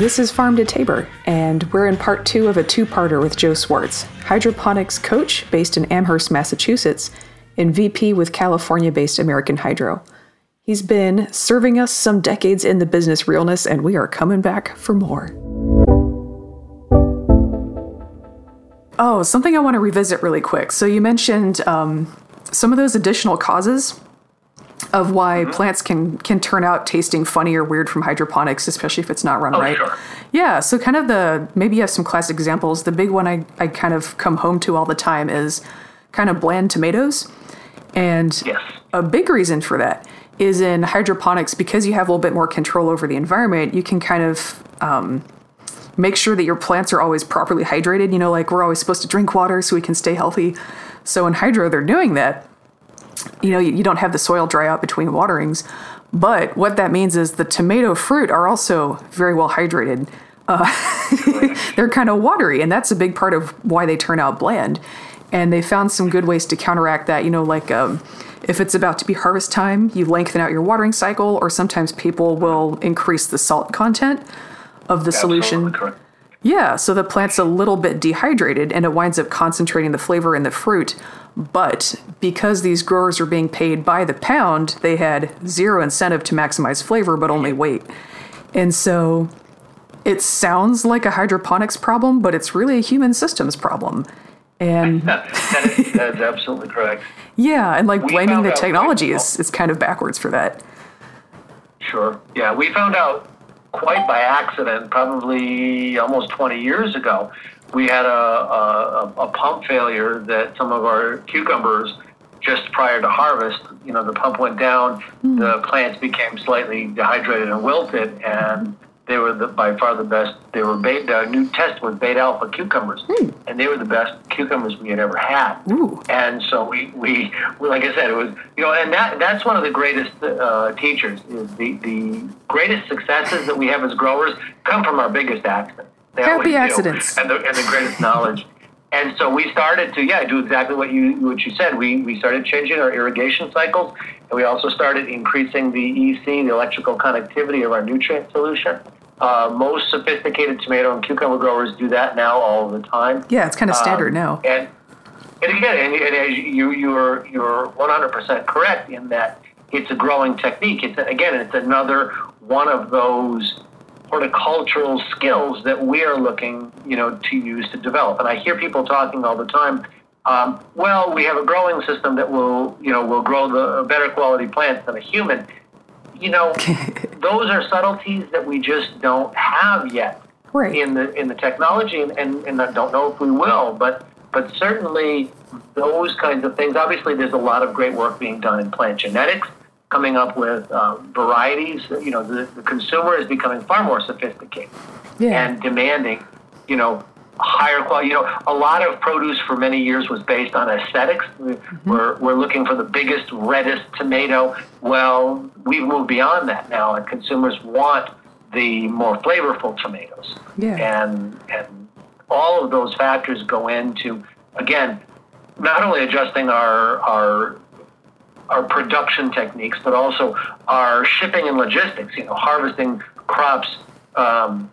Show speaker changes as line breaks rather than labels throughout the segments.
This is Farm to Taber, and we're in part two of a two parter with Joe Swartz, hydroponics coach based in Amherst, Massachusetts, and VP with California based American Hydro. He's been serving us some decades in the business realness, and we are coming back for more. Oh, something I want to revisit really quick. So, you mentioned um, some of those additional causes of why mm-hmm. plants can can turn out tasting funny or weird from hydroponics, especially if it's not run
oh,
right.
Sure.
Yeah, so kind of the maybe you have some classic examples. The big one I, I kind of come home to all the time is kind of bland tomatoes. And
yes.
a big reason for that is in hydroponics because you have a little bit more control over the environment, you can kind of um, make sure that your plants are always properly hydrated. You know, like we're always supposed to drink water so we can stay healthy. So in hydro, they're doing that you know, you don't have the soil dry out between waterings. But what that means is the tomato fruit are also very well hydrated. Uh, they're kind of watery, and that's a big part of why they turn out bland. And they found some good ways to counteract that. You know, like um, if it's about to be harvest time, you lengthen out your watering cycle, or sometimes people will increase the salt content of the
Absolutely
solution.
Correct.
Yeah, so the plant's a little bit dehydrated and it winds up concentrating the flavor in the fruit. But because these growers are being paid by the pound, they had zero incentive to maximize flavor, but only weight. And so it sounds like a hydroponics problem, but it's really a human systems problem. And
that, is, that is absolutely correct.
Yeah, and like we blaming the technology is, is kind of backwards for that.
Sure. Yeah, we found out quite by accident, probably almost 20 years ago, we had a, a, a pump failure that some of our cucumbers just prior to harvest, you know, the pump went down, mm. the plants became slightly dehydrated and wilted, and they were the, by far the best. They were beta. new test was Beit Alpha cucumbers, mm. and they were the best cucumbers we had ever had.
Ooh.
And so we, we, we, like I said, it was you know, and that that's one of the greatest uh, teachers. Is the the greatest successes that we have as growers come from our biggest accidents.
They Happy accidents
and the, and the greatest knowledge. And so we started to, yeah, do exactly what you what you said. We we started changing our irrigation cycles, and we also started increasing the EC, the electrical conductivity of our nutrient solution. Uh, most sophisticated tomato and cucumber growers do that now all the time.
Yeah, it's kind of standard um, now.
And, and again, and, and as you you're you're 100% correct in that it's a growing technique. It's again, it's another one of those horticultural skills that we are looking, you know, to use to develop. And I hear people talking all the time. Um, well, we have a growing system that will, you know, will grow the better quality plants than a human you know, those are subtleties that we just don't have yet
right.
in the in the technology, and, and, and I don't know if we will, but but certainly those kinds of things. Obviously, there's a lot of great work being done in plant genetics, coming up with uh, varieties. You know, the, the consumer is becoming far more sophisticated
yeah.
and demanding. You know, higher quality. You know, a lot of produce for many years was based on aesthetics. Mm-hmm. We're, we're looking for the biggest, reddest tomato. Well, we've moved beyond that now, and consumers want the more flavorful tomatoes.
Yeah.
And, and all of those factors go into, again, not only adjusting our, our our production techniques, but also our shipping and logistics. You know, harvesting crops um,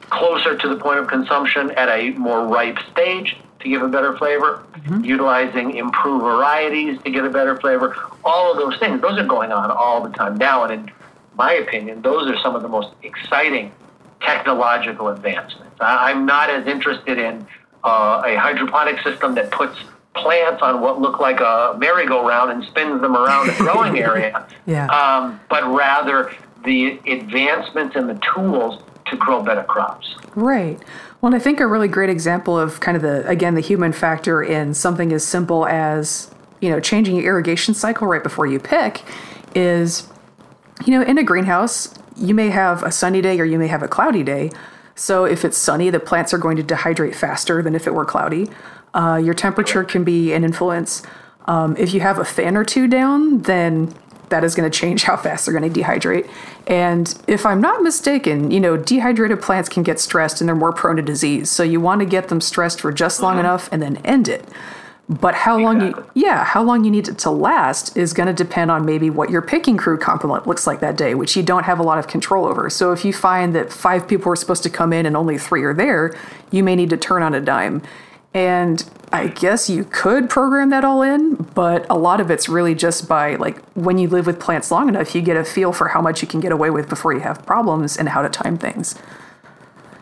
closer to the point of consumption at a more ripe stage to give a better flavor, mm-hmm. utilizing improved varieties to get a better flavor. All of those things, those are going on all the time now. And in my opinion, those are some of the most exciting technological advancements. I'm not as interested in uh, a hydroponic system that puts plants on what look like a merry-go-round and spins them around a growing area,
yeah.
um, but rather the advancements and the tools to grow better crops.
Right. Well, and I think a really great example of kind of the again the human factor in something as simple as you know changing your irrigation cycle right before you pick is you know in a greenhouse you may have a sunny day or you may have a cloudy day. So if it's sunny, the plants are going to dehydrate faster than if it were cloudy. Uh, your temperature can be an influence. Um, if you have a fan or two down, then that is going to change how fast they're going to dehydrate. And if I'm not mistaken, you know, dehydrated plants can get stressed and they're more prone to disease. So you want to get them stressed for just long uh-huh. enough and then end it. But how long you yeah, how long you need it to last is going to depend on maybe what your picking crew complement looks like that day, which you don't have a lot of control over. So if you find that five people are supposed to come in and only three are there, you may need to turn on a dime. And I guess you could program that all in, but a lot of it's really just by like when you live with plants long enough, you get a feel for how much you can get away with before you have problems and how to time things.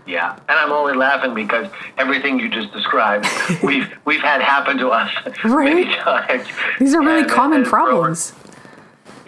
Yeah, and I'm only laughing because everything you just described, we've we've had happen to us many times.
These are really
And-
common
and growers-
problems.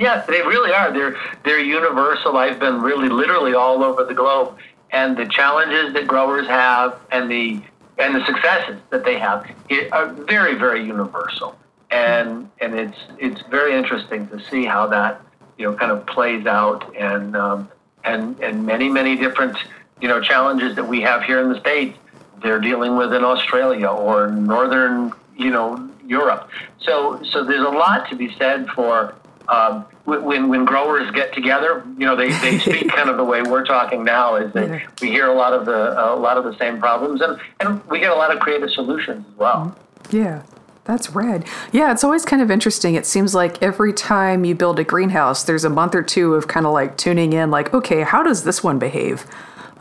Yeah, they really are. They're they're universal. I've been really literally all over the globe, and the challenges that growers have and the and the successes that they have are very very universal. And and it's it's very interesting to see how that you know kind of plays out and um, and and many many different you know challenges that we have here in the states they're dealing with in Australia or northern you know Europe. So so there's a lot to be said for um, wh- when when growers get together. You know they, they speak kind of the way we're talking now. Is that
Yeah.
we hear a lot of the a lot of the same problems and and we get a lot of creative solutions as well.
Yeah, that's red. Yeah, it's always kind of interesting. It seems like every time you build a greenhouse, there's a month or two of kind of like tuning in, like, okay, how does this one behave?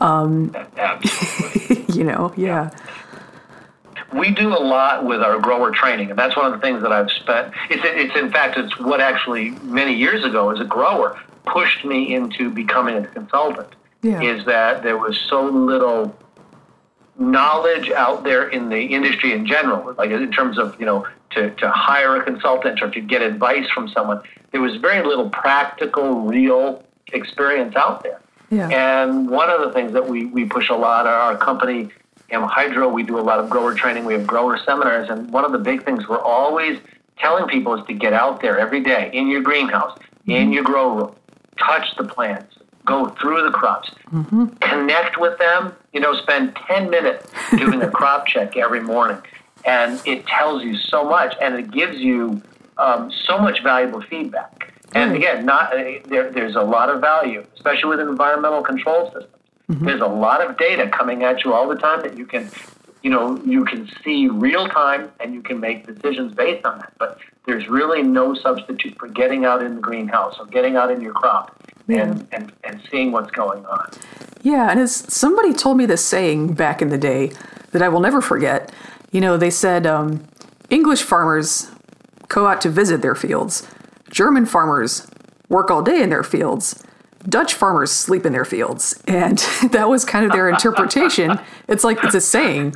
Absolutely.
you know, yeah.
We do a lot with our grower training, and that's one of the things that I've spent. It's, it's in fact, it's what actually many years ago as a grower pushed me into becoming a consultant.
Yeah.
Is that there was so little knowledge out there in the industry in general, like in terms of you know to, to hire a consultant or to get advice from someone. There was very little practical, real experience out there.
Yeah.
And one of the things that we, we push a lot, our, our AmHydro, we do a lot of grower training. We have grower seminars. And one of the big things we're always telling people is to get out there every day in your greenhouse, in your grow room, touch the plants, go through the crops, connect with them. You know, spend 10 minutes doing a crop check every morning. And it tells you so much and it gives you um, so much valuable feedback. And again, not uh, there, there's a lot of value, especially with an environmental control systems. There's a lot of data coming at you all the time that you can, you know, you can see real time and you can make decisions based on that. But there's really no substitute for getting out in the greenhouse or getting out in your crop and, and, and seeing what's going on.
Yeah, and as somebody told me this saying back in the day that I will never forget. You know, they said um, English farmers go out to visit their fields, German farmers work all day in their fields, Dutch farmers sleep in their fields. And that was kind of their interpretation. It's like it's a saying.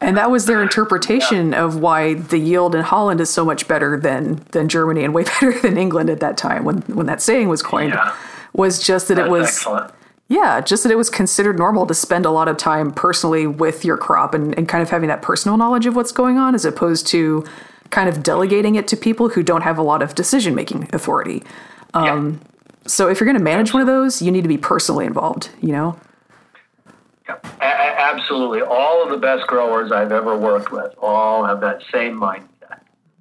And that was their interpretation of why the yield in Holland is so much better than than Germany and way better than England at that time when when that saying was coined.
Yeah.
Was just that it was
excellent.
yeah, just that it was considered normal to spend a lot of time personally with your crop and, and kind of having that personal knowledge of what's going on as opposed to kind of delegating it to people who don't have a lot of decision making authority.
yeah.
Um, So if you're going to manage one of those, you need to be personally involved, you know?
Yeah, a- absolutely. All of the best growers I've ever worked with all have that same mindset.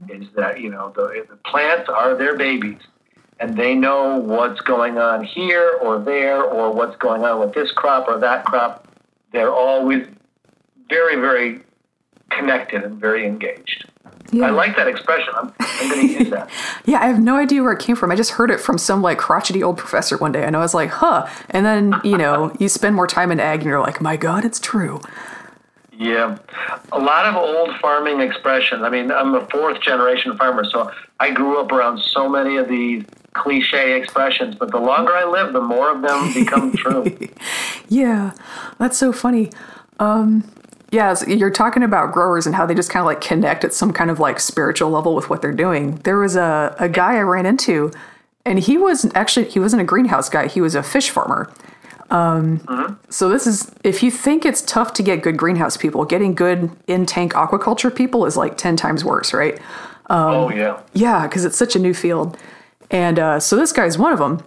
Is that you know the, the plants are their babies, and they know what's going on here or there, or what's going on with this crop or that crop. They're always very, very connected and very engaged.
Yeah.
I like that expression. I'm, I'm going to use that.
Yeah, I have no idea where it came from. I just heard it from some like crotchety old professor one day, and I was like, huh. And then, you know, you spend more time in ag and you're like, my God, it's true.
Yeah, a lot of old farming expressions. I mean, I'm a fourth generation farmer, so I grew up around so many of these cliche expressions. But the longer I live, the more of them become true.
Yeah, that's so funny. Um, yeah, you're talking about growers and how they just kind of like connect at some kind of like spiritual level with what they're doing. There was a, a guy I ran into, and he was actually he wasn't a greenhouse guy. He was a fish farmer. Um, So this is if you think it's tough to get good greenhouse people, getting good in tank aquaculture people is like ten times worse, right?
oh yeah,
Yeah, because it's such a new field. And uh, so this guy's one of them.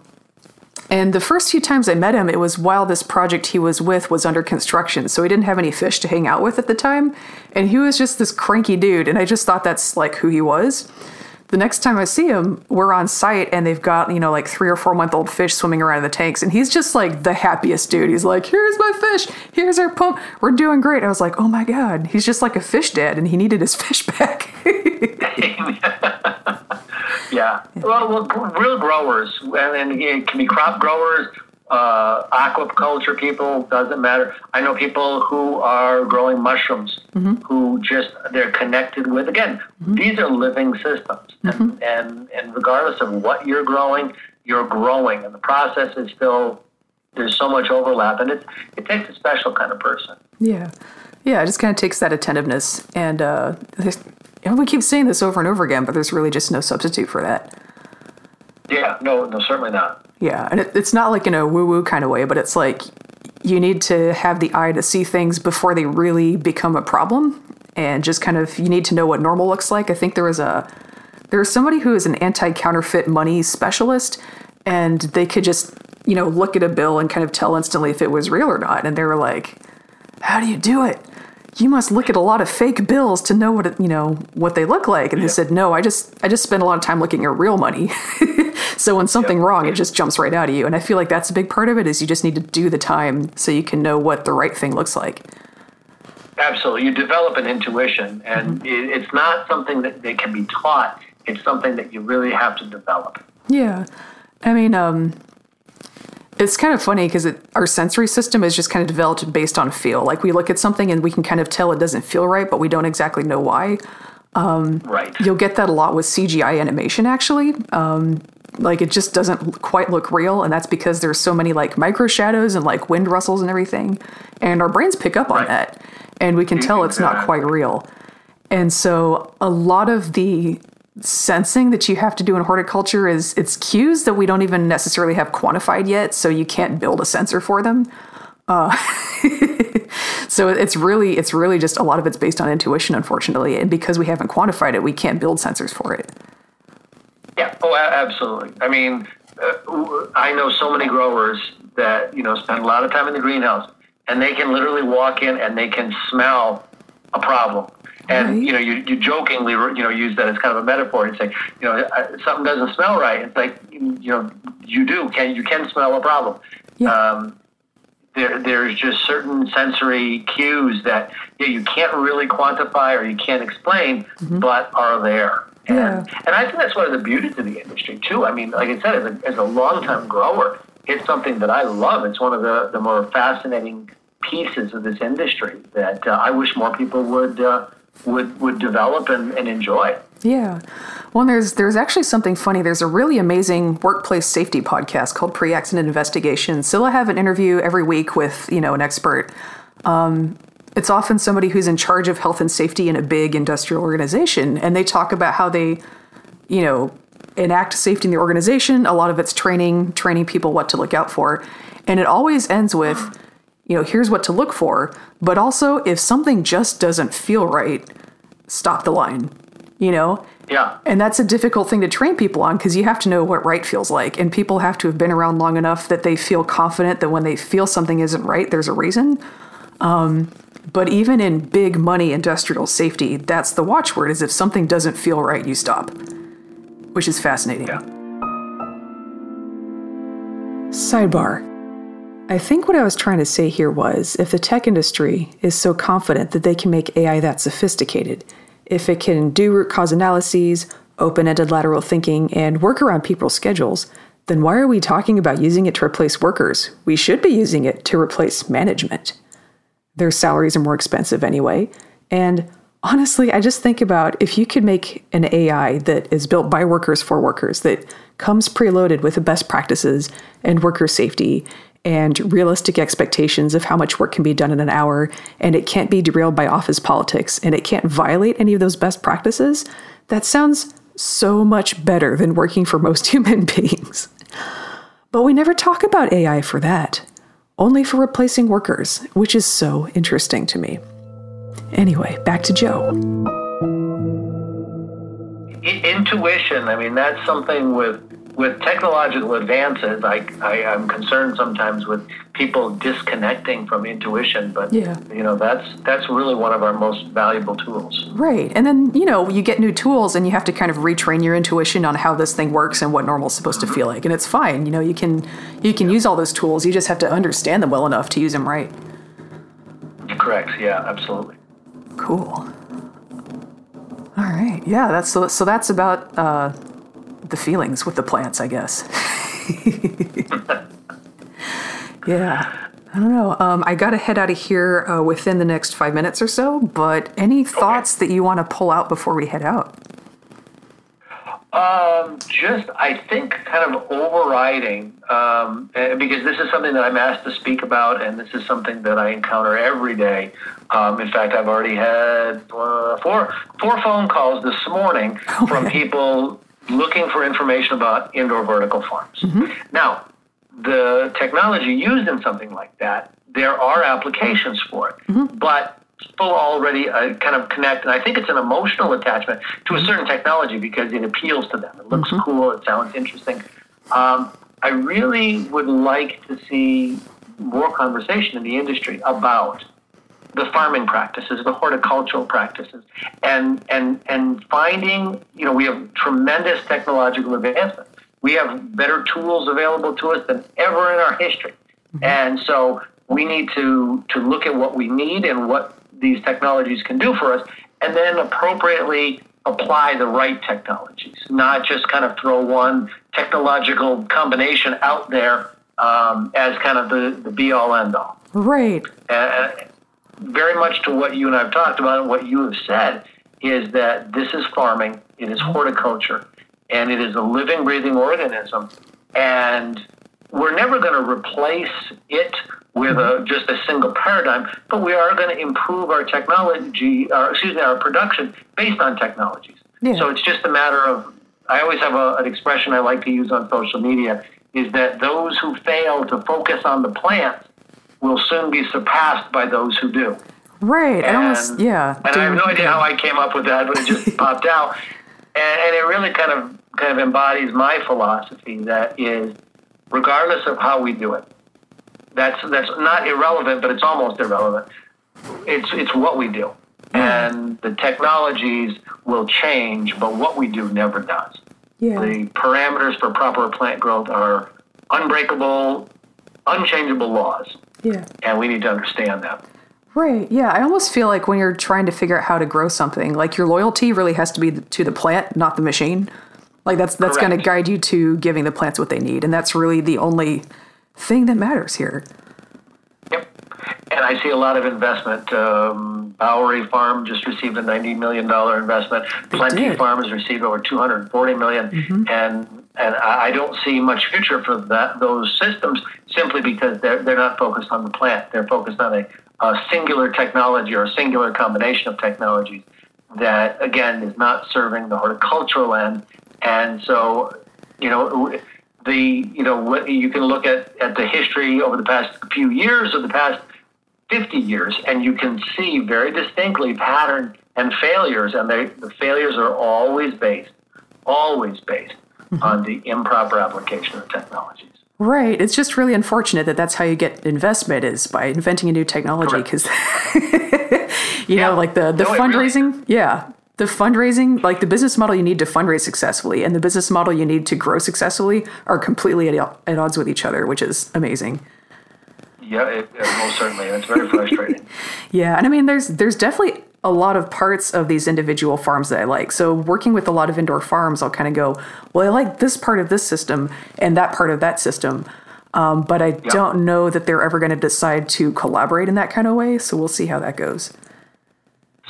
And the first few times I met him, it was while this project he was with was under construction. So he didn't have any fish to hang out with at the time. And he was just this cranky dude. And I just thought that's like who he was. the next time I see him, we're on site and they've got, you know, like three or four month old fish swimming around in the tanks. And he's just like the happiest dude. He's like, here's my fish. Here's our pump. We're doing great. I was like, oh my God. He's just like a fish dad and he needed his fish back.
yeah. Well, well, real growers, and it can be crop growers, uh, aquaculture people, doesn't matter. I know people who are growing mushrooms mm-hmm. who just, they're connected with, again, mm-hmm. these are living systems. Mm-hmm. And, and, and regardless of what you're growing, you're growing. And the process is still, there's so much overlap. And it, it takes a special kind of person.
Yeah. Yeah, it just kind of takes that attentiveness. And uh, we keep saying this over and over again, but there's really just no substitute for that.
Yeah, no, no, certainly not.
Yeah, and it, it's not like in a woo woo kind of way, but it's like you need to have the eye to see things before they really become a problem, and just kind of you need to know what normal looks like. I think there was a there was somebody who is an anti counterfeit money specialist, and they could just you know look at a bill and kind of tell instantly if it was real or not, and they were like, "How do you do it?" You must look at a lot of fake bills to know what it, you know what they look like. And yeah. he said no i just i just spend a lot of time looking at real money. So when something yeah. wrong it just jumps right out of you. And i feel like that's a big part of it is you just need to do the time so you can know what the right thing looks like.
Absolutely. You develop an intuition and mm-hmm. it's not something that, that can be taught. It's something that you really have to develop.
Yeah. I mean um it's kind of funny because our sensory system is just kind of developed based on feel. Like we look at something and we can kind of tell it doesn't feel right, but we don't exactly know why.
Um, right.
You'll get that a lot with CGI animation, actually. Um, like it just doesn't quite look real, and that's because there's so many like micro shadows and like wind rustles and everything, and our brains pick up on that, and we can tell it's not quite real. And so a lot of the sensing that you have to do in horticulture is it's cues that we don't even necessarily have quantified yet, so you can't build a sensor for them. Uh, so it's really it's really just a lot of it's based on intuition, unfortunately, and because we haven't quantified it, we can't build sensors for it.
Yeah. Oh, absolutely. I mean, uh, I know so many growers that you know spend a lot of time in the greenhouse, and they can literally walk in and they can smell a problem and right. you know, you, you jokingly you know use that as kind of a metaphor and say, you know, something doesn't smell right. It's like you know, you do can you can smell a problem. Yeah. Um, there, there's just certain sensory cues that you, know, you can't really quantify or you can't explain, mm-hmm. but are there. And, yeah. and I think that's one of the beauties of the industry too. I mean, like I said, as a, as a long-time grower, it's something that I love. It's one of the, the more fascinating pieces of this industry that uh, I wish more people would uh, would would develop and, and enjoy.
Yeah. Well, there's there's actually something funny. There's a really amazing workplace safety podcast called Pre-Accident Investigation. So I have an interview every week with you know an expert. Um, it's often somebody who's in charge of health and safety in a big industrial organization, and they talk about how they, you know, enact safety in the organization. A lot of it's training, training people what to look out for, and it always ends with you know, here's what to look for, but also if something just doesn't feel right, stop the line, you know?
Yeah.
And that's a difficult thing to train people on because you have to know what right feels like. And people have to have been around long enough that they feel confident that when they feel something isn't right, there's a reason. Um, but even in big money industrial safety, that's the watchword is if something doesn't feel right, you stop, which is fascinating.
Yeah.
Sidebar I think what I was trying to say here was if the tech industry is so confident that they can make AI that sophisticated, if it can do root cause analyses, open ended lateral thinking, and work around people's schedules, then why are we talking about using it to replace workers? We should be using it to replace management. Their salaries are more expensive anyway. And honestly, I just think about if you could make an AI that is built by workers for workers, that comes preloaded with the best practices and worker safety and realistic expectations of how much work can be done in an hour, and it can't be derailed by office politics, and it can't violate any of those best practices, that sounds so much better than working for most human beings. But we never talk about AI for that, only for replacing workers, which is so interesting to me. Anyway, back to Joe.
Intuition, I mean, that's something with with technological advances, I, I am concerned sometimes with people disconnecting from intuition. But
Yeah.
you know, that's that's really one of our most valuable tools.
Right. And then, you know, you get new tools and you have to kind of retrain your intuition on how this thing works and what normal's supposed to feel like. And it's fine. You know, you can you can use all those tools. You just have to understand them well enough to use them right.
Correct. Yeah. Absolutely.
Cool. All right. Yeah, that's so so that's about uh the feelings with the plants, I guess. yeah. I don't know. Um, I got to head out of here uh, within the next five minutes or so, but any thoughts that you want to pull out before we head out?
Um, just I think kind of overriding um, eh, because this is something that I'm asked to speak about, and this is something that I encounter every day. Um, in fact, I've already had uh, four four phone calls this morning from people looking for information about indoor vertical farms. Now, the technology used in something like that, there are applications for it, but people already uh, kind of connect, and I think it's an emotional attachment to a certain technology because it appeals to them. It looks cool, it sounds interesting. Um, I really would like to see more conversation in the industry about the farming practices, the horticultural practices, and and and finding, you know, we have tremendous technological advancement. We have better tools available to us than ever in our history, and so we need to to look at what we need and what these technologies can do for us, and then appropriately apply the right technologies, not just kind of throw one technological combination out there um, as kind of the, the be all end all
Right.
uh, very much to what you and I have talked about and what you have said is that this is farming, it is mm-hmm. horticulture, and it is a living, breathing organism. And we're never going to replace it with a, mm-hmm. just a single paradigm, but we are going to improve our technology, or excuse me, our production based on technologies.
Yeah.
So it's just a matter of, I always have a, an expression I like to use on social media is that those who fail to focus on the plants will soon be surpassed by those who do.
Right. I almost yeah.
And I have no idea how I came up with that, but it just popped out. And, and it really kind of kind of embodies my philosophy that is regardless of how we do it. That's that's not irrelevant, but it's almost irrelevant. It's it's what we do. And the technologies will change, but what we do never does.
Yeah.
The parameters for proper plant growth are unbreakable, unchangeable laws,
Yeah.
and we need to understand that.
Right. Yeah. I almost feel like when you're trying to figure out how to grow something, like your loyalty really has to be to the plant, not the machine. Like that's that's going to guide you to giving the plants what they need, and that's really the only thing that matters here.
Yep. And I see a lot of investment. Um, Bowery Farm just received a $90 million investment. Plenty
did.
Farm has received over $240 million. And and I don't see much future for that those systems simply because they're, they're not focused on the plant. They're focused on a, a singular technology or a singular combination of technologies that, again, is not serving the horticultural end. And so, you know, the you know you can look at at the history over the past few years or the past 50 years and you can see very distinctly pattern and failures and they, the failures are always based always based on the improper application of technologies
Right. It's just really unfortunate that that's how you get investment is by inventing a new technology because you
Yeah.
know like the the
No, it really-
fundraising, yeah. The fundraising, like the business model you need to fundraise successfully and the business model you need to grow successfully are completely at, at odds with each other, which is amazing.
yeah it, it, most certainly it's very frustrating
Yeah, and I mean, there's there's definitely a lot of parts of these individual farms that I like. So working with a lot of indoor farms, I'll kind of go, well, I like this part of this system and that part of that system, um, but I don't know that they're ever going to decide to collaborate in that kind of way. So we'll see how that goes.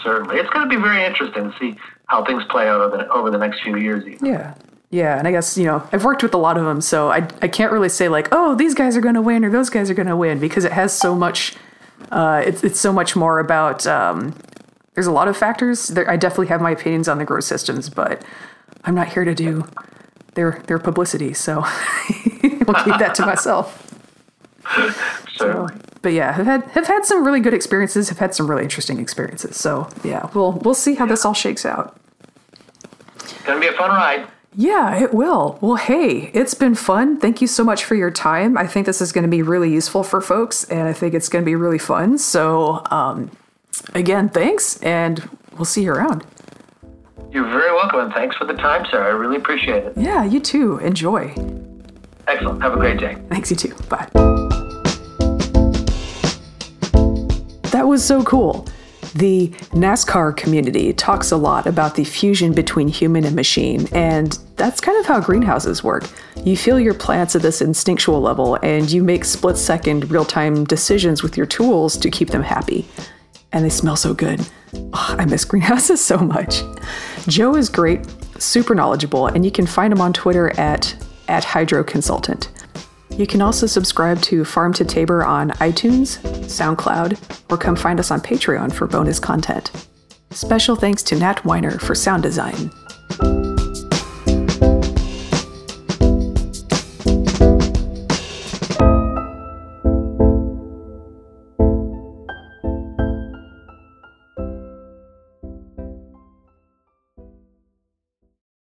certainly it's going to be very interesting to see how things play out over the, over the next few years even.
Yeah. Yeah, and I guess, you know, I've worked with a lot of them, so I, I can't really say like, oh, these guys are going to win or those guys are going to win because it has so much, uh, it's, it's so much more about, um, there's a lot of factors. There, I definitely have my opinions on the growth systems, but I'm not here to do their, their publicity, so we'll keep that to myself.
certainly
But yeah, have had, have had some really good experiences, have had some really interesting experiences. So yeah, we'll, we'll see how this all shakes out.
it's going to be a fun ride
Yeah, it will. Well, hey, it's been fun. Thank you so much for your time. I think this is going to be really useful for folks, and I think it's going to be really fun. So, um, again, thanks, and we'll see you around.
You're very welcome, and thanks for the time, sir. I really appreciate it.
Yeah, you too. Enjoy.
Excellent. Have a great day.
Thanks, you too. Bye. That was so cool. The NASCAR community talks a lot about the fusion between human and machine, and that's kind of how greenhouses work. You feel your plants at this instinctual level, and you make split second, real time decisions with your tools to keep them happy. And they smell so good. Oh, I miss greenhouses so much. Joe is great, super knowledgeable, and you can find him on Twitter at, at Hydro Consultant. You can also subscribe to Farm to Taber on iTunes, SoundCloud, or come find us on Patreon for bonus content. Special thanks to Nat Weiner for sound design.